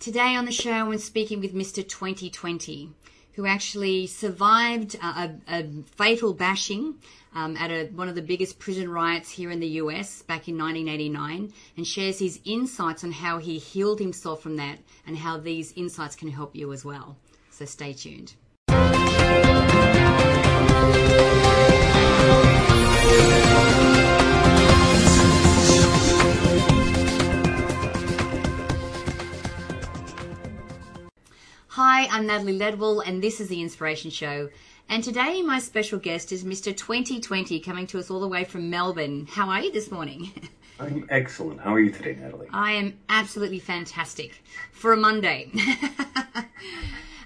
Today on the show, I'm speaking with Mr. 2020, who actually survived a, a, a fatal bashing um, at a, one of the biggest prison riots here in the US back in 1989 and shares his insights on how he healed himself from that and how these insights can help you as well. So stay tuned. Hi, I'm Natalie Ledwell, and this is The Inspiration Show. And today, my special guest is Mr. 2020, coming to us all the way from Melbourne. How are you this morning? I'm excellent. How are you today, Natalie? I am absolutely fantastic for a Monday.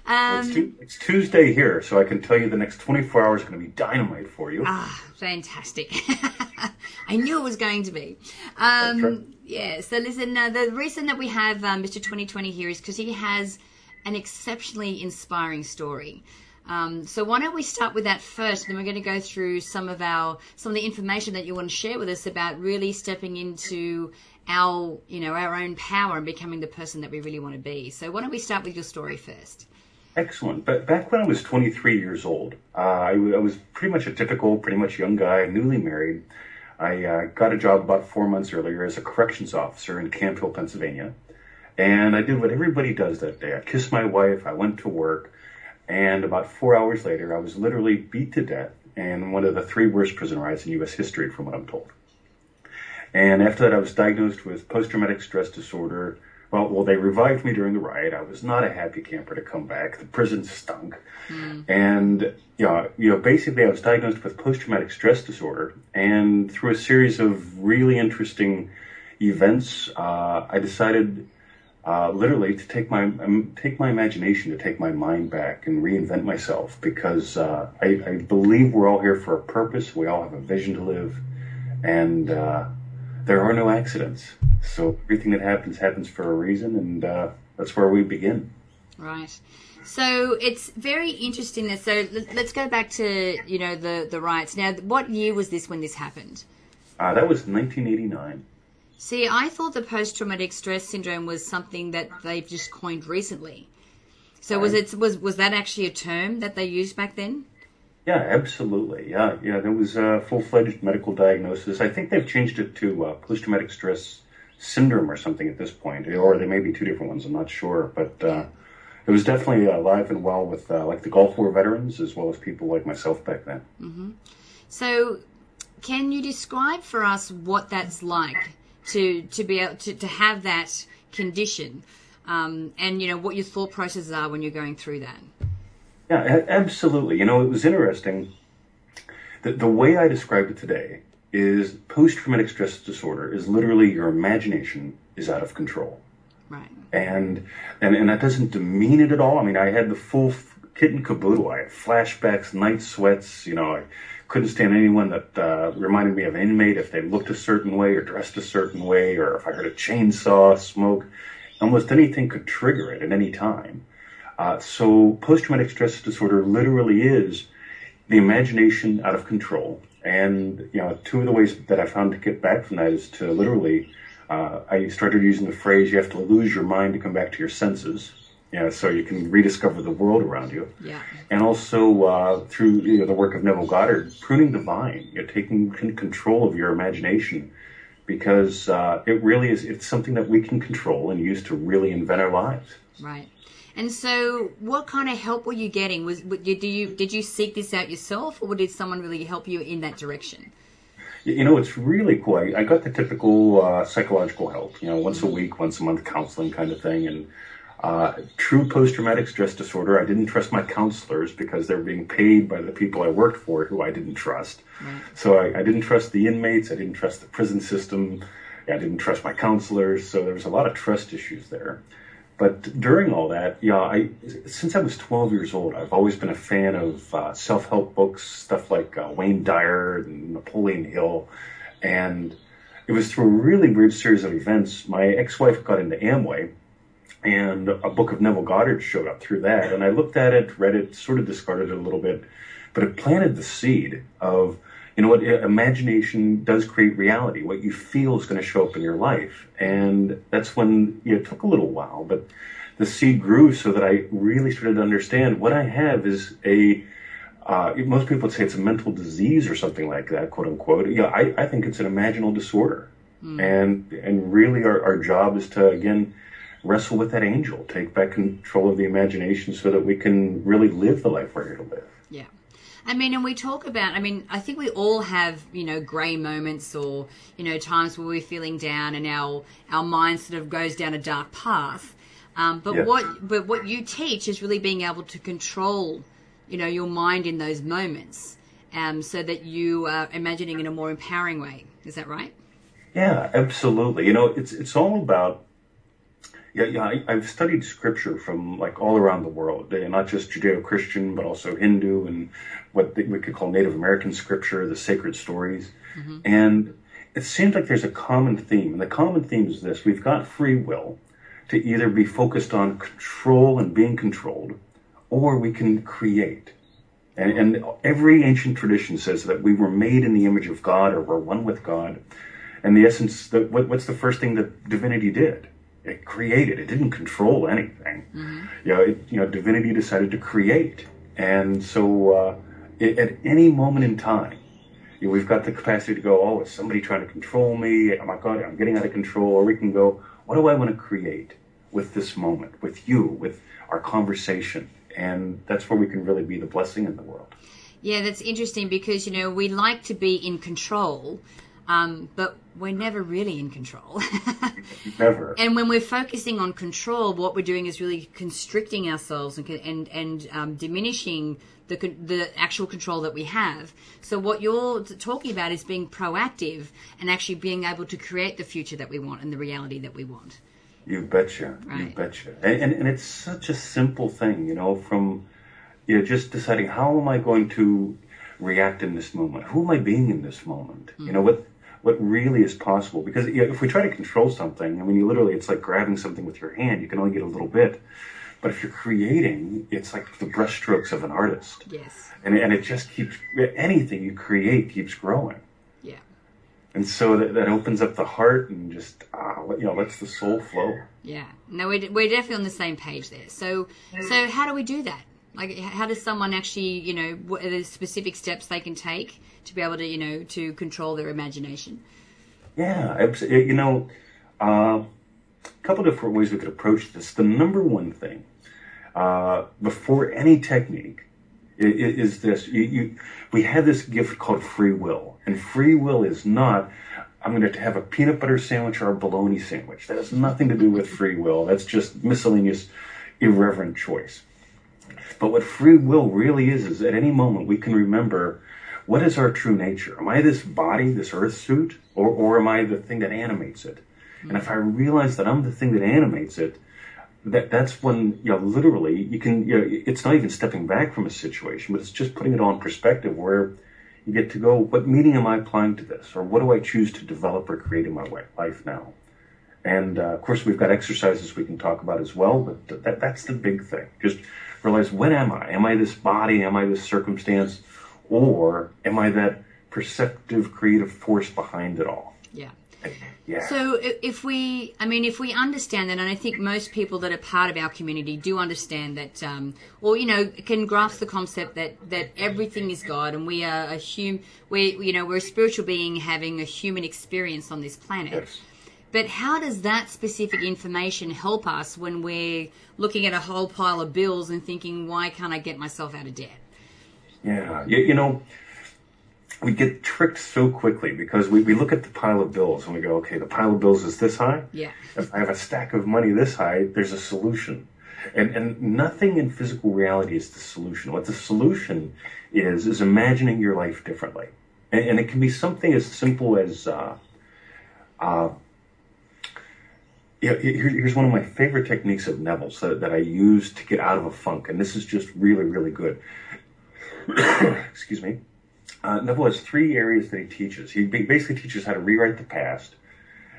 um, it's, tu- it's, Tuesday here, so I can tell you the next 24 hours are going to be dynamite for you. Ah, fantastic. I knew it was going to be. Um, right. Yeah, so listen, uh, the reason that we have um, Mr. 2020 here is because he has an exceptionally inspiring story. Um, so why don't we start with that first, and then we're going to go through some of our some of the information that you want to share with us about really stepping into our you know our own power and becoming the person that we really want to be. So why don't we start with your story first? Excellent. But back when I was 23 years old, uh, I, I, was pretty much a typical, pretty much young guy, newly married. I uh, got a job about four months earlier as a corrections officer in Camp Hill, Pennsylvania. And I did what everybody does that day. I kissed my wife, I went to work, and about four hours later, I was literally beat to death in one of the three worst prison riots in U.S. history, from what I'm told. And after that, I was diagnosed with post-traumatic stress disorder. Well, well, they revived me during the riot. I was not a happy camper to come back. The prison stunk, mm. and you know, you know, basically, I was diagnosed with post-traumatic stress disorder. And through a series of really interesting events, uh, I decided uh, literally to take my um, take my imagination, to take my mind back and reinvent myself, because uh, I, I, believe we're all here for a purpose. We all have a vision to live, and uh, there are no accidents. So everything that happens happens for a reason, and uh, that's where we begin. Right. So it's very interesting. That, so let's go back to you know the the riots. Now, what year was this when this happened? Uh, that was 1989. See, I thought the post traumatic stress syndrome was something that they've just coined recently. So was it was was that actually a term that they used back then? Yeah, absolutely. Yeah, yeah. There was a full fledged medical diagnosis. I think they've changed it to uh, post traumatic stress syndrome or something at this point, or they may be two different ones. I'm not sure, but uh, it was definitely alive and well with uh, like the Gulf War veterans as well as people like myself back then. Mm-hmm. So, can you describe for us what that's like? To to be able to, to have that condition. Um, and you know what your thought processes are when you're going through that. Yeah absolutely. You know it was interesting. The, the way i described it today is post-traumatic stress disorder is literally your imagination is out of control. Right. And and and that doesn't demean it at all. I mean i had the full kit and caboodle. I had flashbacks night sweats you know I, couldn't stand anyone that uh, reminded me of an inmate if they looked a certain way or dressed a certain way, or if I heard a chainsaw smoke. Almost anything could trigger it at any time. Uh, so post-traumatic stress disorder literally is the imagination out of control. And you know, two of the ways that I found to get back from that is to literally, uh, I started using the phrase, "You have to lose your mind to come back to your senses." You know, so you can rediscover the world around you. Yeah. And also uh, through you know, the work of Neville Goddard, pruning the vine, you know, taking control of your imagination, because uh, it really is. It's something that we can control and use to really invent our lives. Right. And so, what kind of help were you getting? Was do you did you seek this out yourself, or did someone really help you in that direction? You know, it's really cool. I, I got the typical uh, psychological help. You know, once a week, once a month counseling kind of thing, and uh, true post-traumatic stress disorder. I didn't trust my counselors because they were being paid by the people I worked for who I didn't trust. Right. So I, I, didn't trust the inmates. I didn't trust the prison system. I didn't trust my counselors. So there was a lot of trust issues there. But during all that, yeah, I since I was 12 years old, I've always been a fan of uh, self-help books, stuff like uh, Wayne Dyer and Napoleon Hill, and it was through a really weird series of events. My ex-wife got into Amway, and a book of Neville Goddard showed up through that. And I looked at it, read it, sort of discarded it a little bit, but it planted the seed of, you know what? Imagination does create reality. What you feel is going to show up in your life, and that's when you know, it took a little while, but the seed grew so that I really started to understand what I have is a. Uh, most people would say it's a mental disease or something like that, quote unquote. Yeah, I, I think it's an imaginal disorder, mm. and and really our, our job is to again wrestle with that angel, take back control of the imagination, so that we can really live the life we're here to live. Yeah. I mean, and we talk about, I mean, I think we all have, you know, grey moments or, you know, times where we're feeling down and our, our mind sort of goes down a dark path. Um, but yes. what, but what you teach is really being able to control, you know, your mind in those moments, um, so that you are imagining in a more empowering way. Is that right? Yeah, absolutely. You know, it's, it's all about yeah, yeah. I, have studied scripture from like all around the world, not just Judeo-Christian, but also Hindu and what we could call Native American scripture, the sacred stories. Mm-hmm. And it seems like there's a common theme, and the common theme is this: we've got free will to either be focused on control and being controlled, or we can create. And, and every ancient tradition says that we were made in the image of God, or we're one with God. And the essence, that what, what's the first thing that divinity did? It created. It didn't control anything. Mm-hmm. You know, it, you know, divinity decided to create, and so uh, it, at any moment in time, you know, we've got the capacity to go, oh, is somebody trying to control me? Oh my God, I'm getting out of control. Or we can go, what do I want to create with this moment, with you, with our conversation? And that's where we can really be the blessing in the world. Yeah, that's interesting because, you know, we like to be in control, um, but we're never really in control. never. And when we're focusing on control, what we're doing is really constricting ourselves and and and um, diminishing the the actual control that we have. So what you're talking about is being proactive and actually being able to create the future that we want and the reality that we want. You betcha. Right. You betcha. And, and and it's such a simple thing, you know, from you know just deciding how am I going to react in this moment? Who am I being in this moment? Mm-hmm. You know what what really is possible. Because you know, if we try to control something, I mean, you literally, it's like grabbing something with your hand. You can only get a little bit. But if you're creating, it's like the brushstrokes of an artist. Yes. And, and it just keeps, anything you create keeps growing. Yeah. And so that, that opens up the heart and just, uh, you know, lets the soul flow. Yeah. No, we're, we're definitely on the same page there. So, so how do we do that? Like, how does someone actually, you know, what are the specific steps they can take to be able to, you know, to control their imagination? Yeah, you know, uh, a couple different ways we could approach this. The number one thing uh, before any technique is this: you, you, we have this gift called free will, and free will is not. I'm going to have a peanut butter sandwich or a bologna sandwich. That has nothing to do with free will. That's just miscellaneous, irreverent choice. But what free will really is, is at any moment we can remember what is our true nature? Am I this body, this earth suit, or, or am I the thing that animates it? Mm-hmm. And if I realize that I'm the thing that animates it, that that's when you know literally you can you know, it's not even stepping back from a situation, but it's just putting it on perspective where you get to go, what meaning am I applying to this, or what do I choose to develop or create in my life now? And uh, of course, we've got exercises we can talk about as well, but that, that's the big thing. Just realize when am I? Am I this body? Am I this circumstance? Or am I that perceptive, creative force behind it all? Yeah. Yeah. So if we, I mean, if we understand that, and I think most people that are part of our community do understand that, um, or you know, can grasp the concept that that everything is God, and we are a human, we you know, we're a spiritual being having a human experience on this planet. Yes. But how does that specific information help us when we're looking at a whole pile of bills and thinking, why can't I get myself out of debt? Yeah, you, you know, we get tricked so quickly because we, we look at the pile of bills and we go, okay, the pile of bills is this high. Yeah. If I have a stack of money this high, there's a solution. And, and nothing in physical reality is the solution. What the solution is, is imagining your life differently. And, and it can be something as simple as, uh, uh, yeah, here's one of my favorite techniques of Neville's that, that I use to get out of a funk. And this is just really, really good. excuse me. Uh, Neville has three areas that he teaches. He basically teaches how to rewrite the past,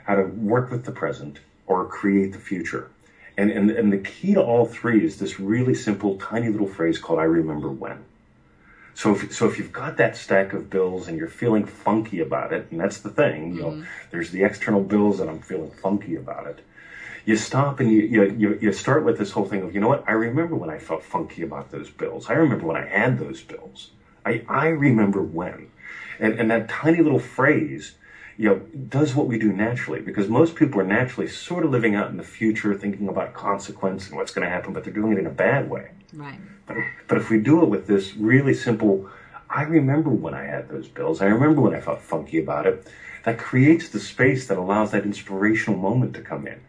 how to work with the present, or create the future. And, and, and the key to all three is this really simple, tiny little phrase called I remember when. So if, so if you've got that stack of bills and you're feeling funky about it, and that's the thing, you know, mm-hmm. there's the external bills and I'm feeling funky about it. You stop and you, you, you start with this whole thing of, you know what, I remember when I felt funky about those bills. I remember when I had those bills. I, I remember when. And, and that tiny little phrase, you know, does what we do naturally because most people are naturally sort of living out in the future, thinking about consequence and what's going to happen, but they're doing it in a bad way. Right. But, but if we do it with this really simple, I remember when I had those bills, I remember when I felt funky about it, that creates the space that allows that inspirational moment to come in.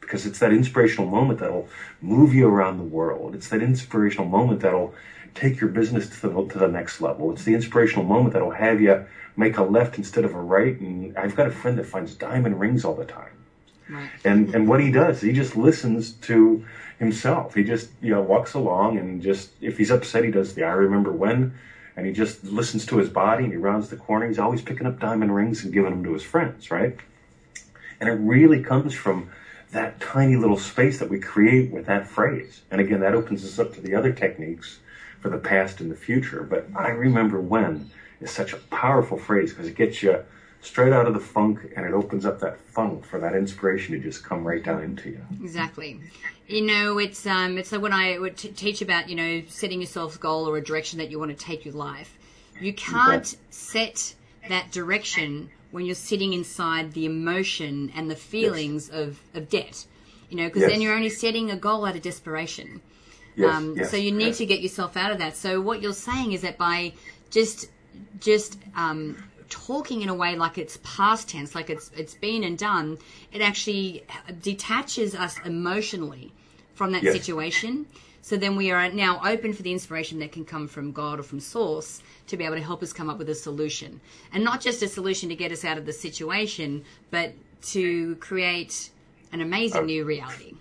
Because it's that inspirational moment that'll move you around the world. It's that inspirational moment that'll take your business to the, to the next level. It's the inspirational moment that'll have you make a left instead of a right. And I've got a friend that finds diamond rings all the time. Right. And and what he does, he just listens to himself. He just you know walks along and just if he's upset, he does the I remember when, and he just listens to his body and he rounds the corner. He's always picking up diamond rings and giving them to his friends, right? And it really comes from that tiny little space that we create with that phrase. And again, that opens us up to the other techniques for the past and the future. But I remember when is such a powerful phrase because it gets you straight out of the funk and it opens up that funnel for that inspiration to just come right down into you. Exactly. You know, it's um, it's like when I would t- teach about you know setting yourself a goal or a direction that you want to take your life. You can't set that direction when you're sitting inside the emotion and the feelings yes. of, of debt. You know, because yes. then you're only setting a goal out of desperation. Yes, um, yes, so you need to get yourself out of that. So what you're saying is that by just just um, talking in a way like it's past tense, like it's it's been and done, it actually detaches us emotionally from that yes. situation. So then we are now open for the inspiration that can come from God or from Source to be able to help us come up with a solution, and not just a solution to get us out of the situation, but to create an amazing uh, new reality.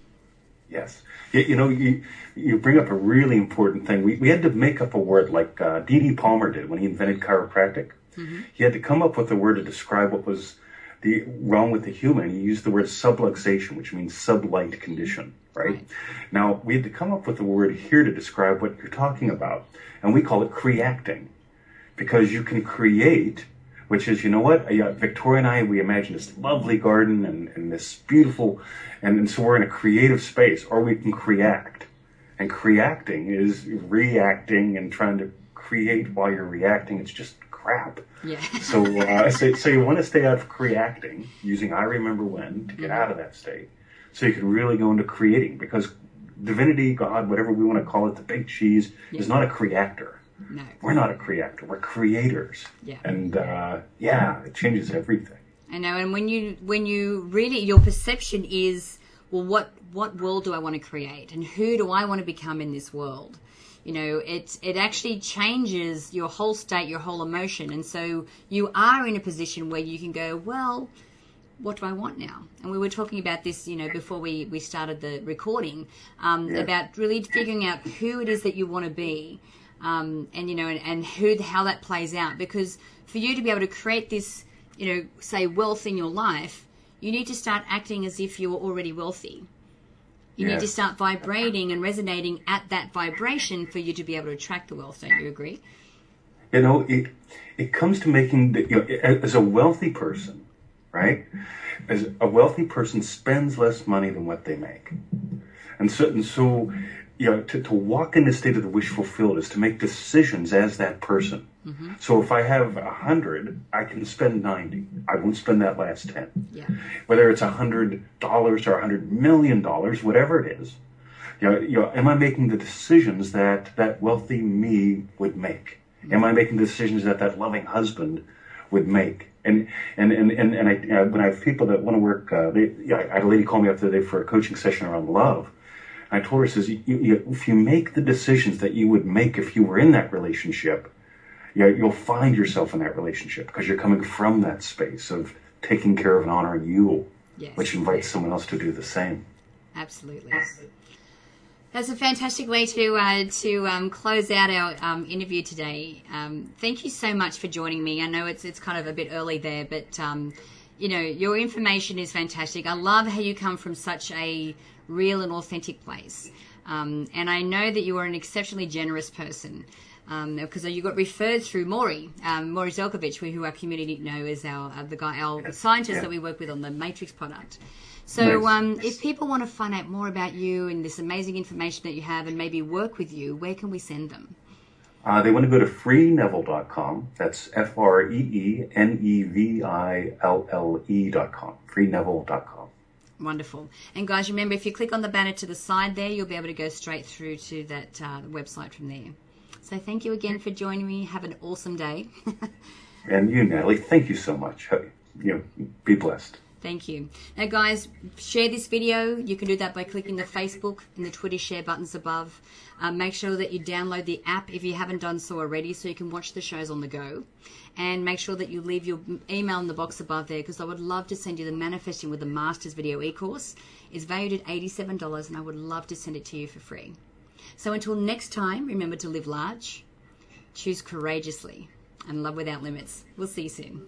Yes, you know you you bring up a really important thing. We we had to make up a word like uh, D.D. Palmer did when he invented chiropractic. Mm-hmm. He had to come up with a word to describe what was the wrong with the human. He used the word subluxation, which means sublight condition, right? right? Now, we had to come up with a word here to describe what you're talking about, and we call it creacting, because you can create, which is, you know what, uh, Victoria and I, we imagine this lovely garden and, and this beautiful, and, and so we're in a creative space, or we can creact. And creacting is reacting and trying to create while you're reacting. It's just crap. Yeah. so, uh, so, so you want to stay out of creacting using I remember when to get out of that state, so you can really go into creating because divinity, God, whatever we want to call it, the big cheese yeah. is not a creator. No. We're not a creator. We're creators. Yeah. And uh, yeah, it changes everything. I know. And when you when you really your perception is well, what what world do I want to create, and who do I want to become in this world? you know it it actually changes your whole state your whole emotion and so you are in a position where you can go well what do I want now? And we were talking about this, you know, before we, we started the recording, um, yeah. about really figuring out who it is that you want to be, um, and you know, and, and who how that plays out. Because for you to be able to create this, you know, say wealth in your life, you need to start acting as if you were already wealthy. You yes. need to start vibrating and resonating at that vibration for you to be able to attract the wealth. Don't you agree? You know, it it comes to making the, you know, as a wealthy person, right? As a wealthy person spends less money than what they make, and so and so you know, to, to walk in the state of the wish fulfilled is to make decisions as that person. Mm-hmm. So if I have a hundred, I can spend ninety. I won't spend that last ten. Yeah. Whether it's a hundred dollars or a hundred million dollars, whatever it is, you know, you know, am I making the decisions that that wealthy me would make? Mm-hmm. Am I making the decisions that that loving husband would make? And and and and, and I, uh, when I have people that want to work, uh, they, yeah, I had a lady call me up today for a coaching session around love I told her, says, you, you, if you make the decisions that you would make if you were in that relationship, you, you'll find yourself in that relationship because you're coming from that space of taking care of and honoring you, yes. which invites someone else to do the same. Absolutely. That's a fantastic way to uh, to um, close out our um, interview today. Um, thank you so much for joining me. I know it's it's kind of a bit early there, but um, you know your information is fantastic. I love how you come from such a real and authentic place. Um, and I know that you are an exceptionally generous person. because um, you got referred through Maury, um, Maury Zelkovich, who our community know as our uh, the guy, our scientist yeah. that we work with on the Matrix product. So, nice. um, if people want to find out more about you and this amazing information that you have, and maybe work with you, where can we send them? Uh, they want to go to freeneville.com. That's F R E E N E V I L L E.com. Freeneville.com. Wonderful. And guys, remember, if you click on the banner to the side there, you'll be able to go straight through to that uh, website from there. So thank you again for joining me. Have an awesome day. and you, Natalie, thank you so much. You know, be blessed. Thank you. Now, guys, share this video. You can do that by clicking the Facebook and the Twitter share buttons above. Um, make sure that you download the app if you haven't done so already so you can watch the shows on the go. And make sure that you leave your email in the box above there because I would love to send you the Manifesting with the Masters video e-course. It's valued at $87 and I would love to send it to you for free. So until next time, remember to live large, choose courageously, and love without limits. We'll see you soon.